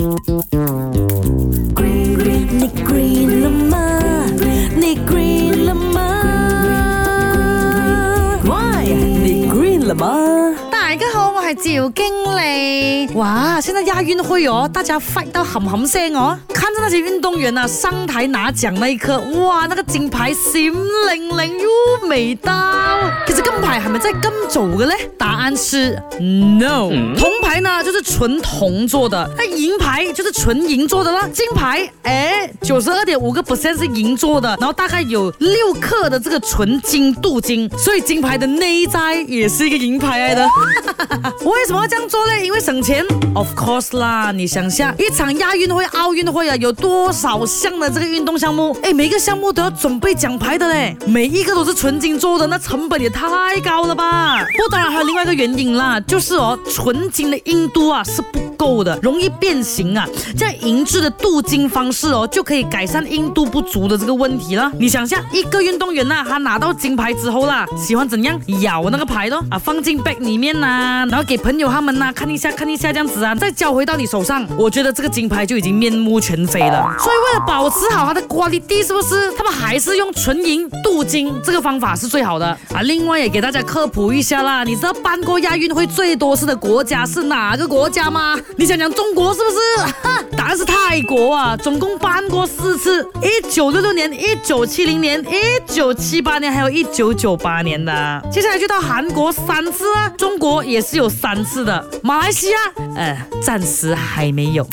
你你你大家好，我系赵经理。哇，现在亚运会哦，大家 fight 到喊喊声哦。看着那些运动员啊，上台拿奖那一刻，哇，那个金牌闪灵灵，有美到。其是金牌咪真在金做嘅咧，答案是 no。那就是纯铜做的，那银牌就是纯银做的啦。金牌，哎，九十二点五个 percent 是银做的，然后大概有六克的这个纯金镀金，所以金牌的内在也是一个银牌来的。我 为什么要这样做呢？因为省钱，of course 啦！你想下，一场亚运会、奥运会啊，有多少项的这个运动项目？哎，每个项目都要准备奖牌的嘞，每一个都是纯金做的，那成本也太高了吧？不，当然还有另外一个原因啦，就是哦，纯金的。印度啊，是不？够的，容易变形啊！这样银质的镀金方式哦，就可以改善硬度不足的这个问题了。你想一下，一个运动员呐，他拿到金牌之后啦，喜欢怎样？咬那个牌咯啊，放进 bag 里面呐，然后给朋友他们呐看一下看一下这样子啊，再交回到你手上，我觉得这个金牌就已经面目全非了。所以为了保持好它的 quality，是不是？他们还是用纯银镀金这个方法是最好的啊。另外也给大家科普一下啦，你知道办过亚运会最多次的国家是哪个国家吗？你想讲中国是不是？答案是泰国啊，总共搬过四次，一九六六年、一九七零年、一九七八年，还有一九九八年的。接下来就到韩国三次啊，中国也是有三次的。马来西亚，呃，暂时还没有。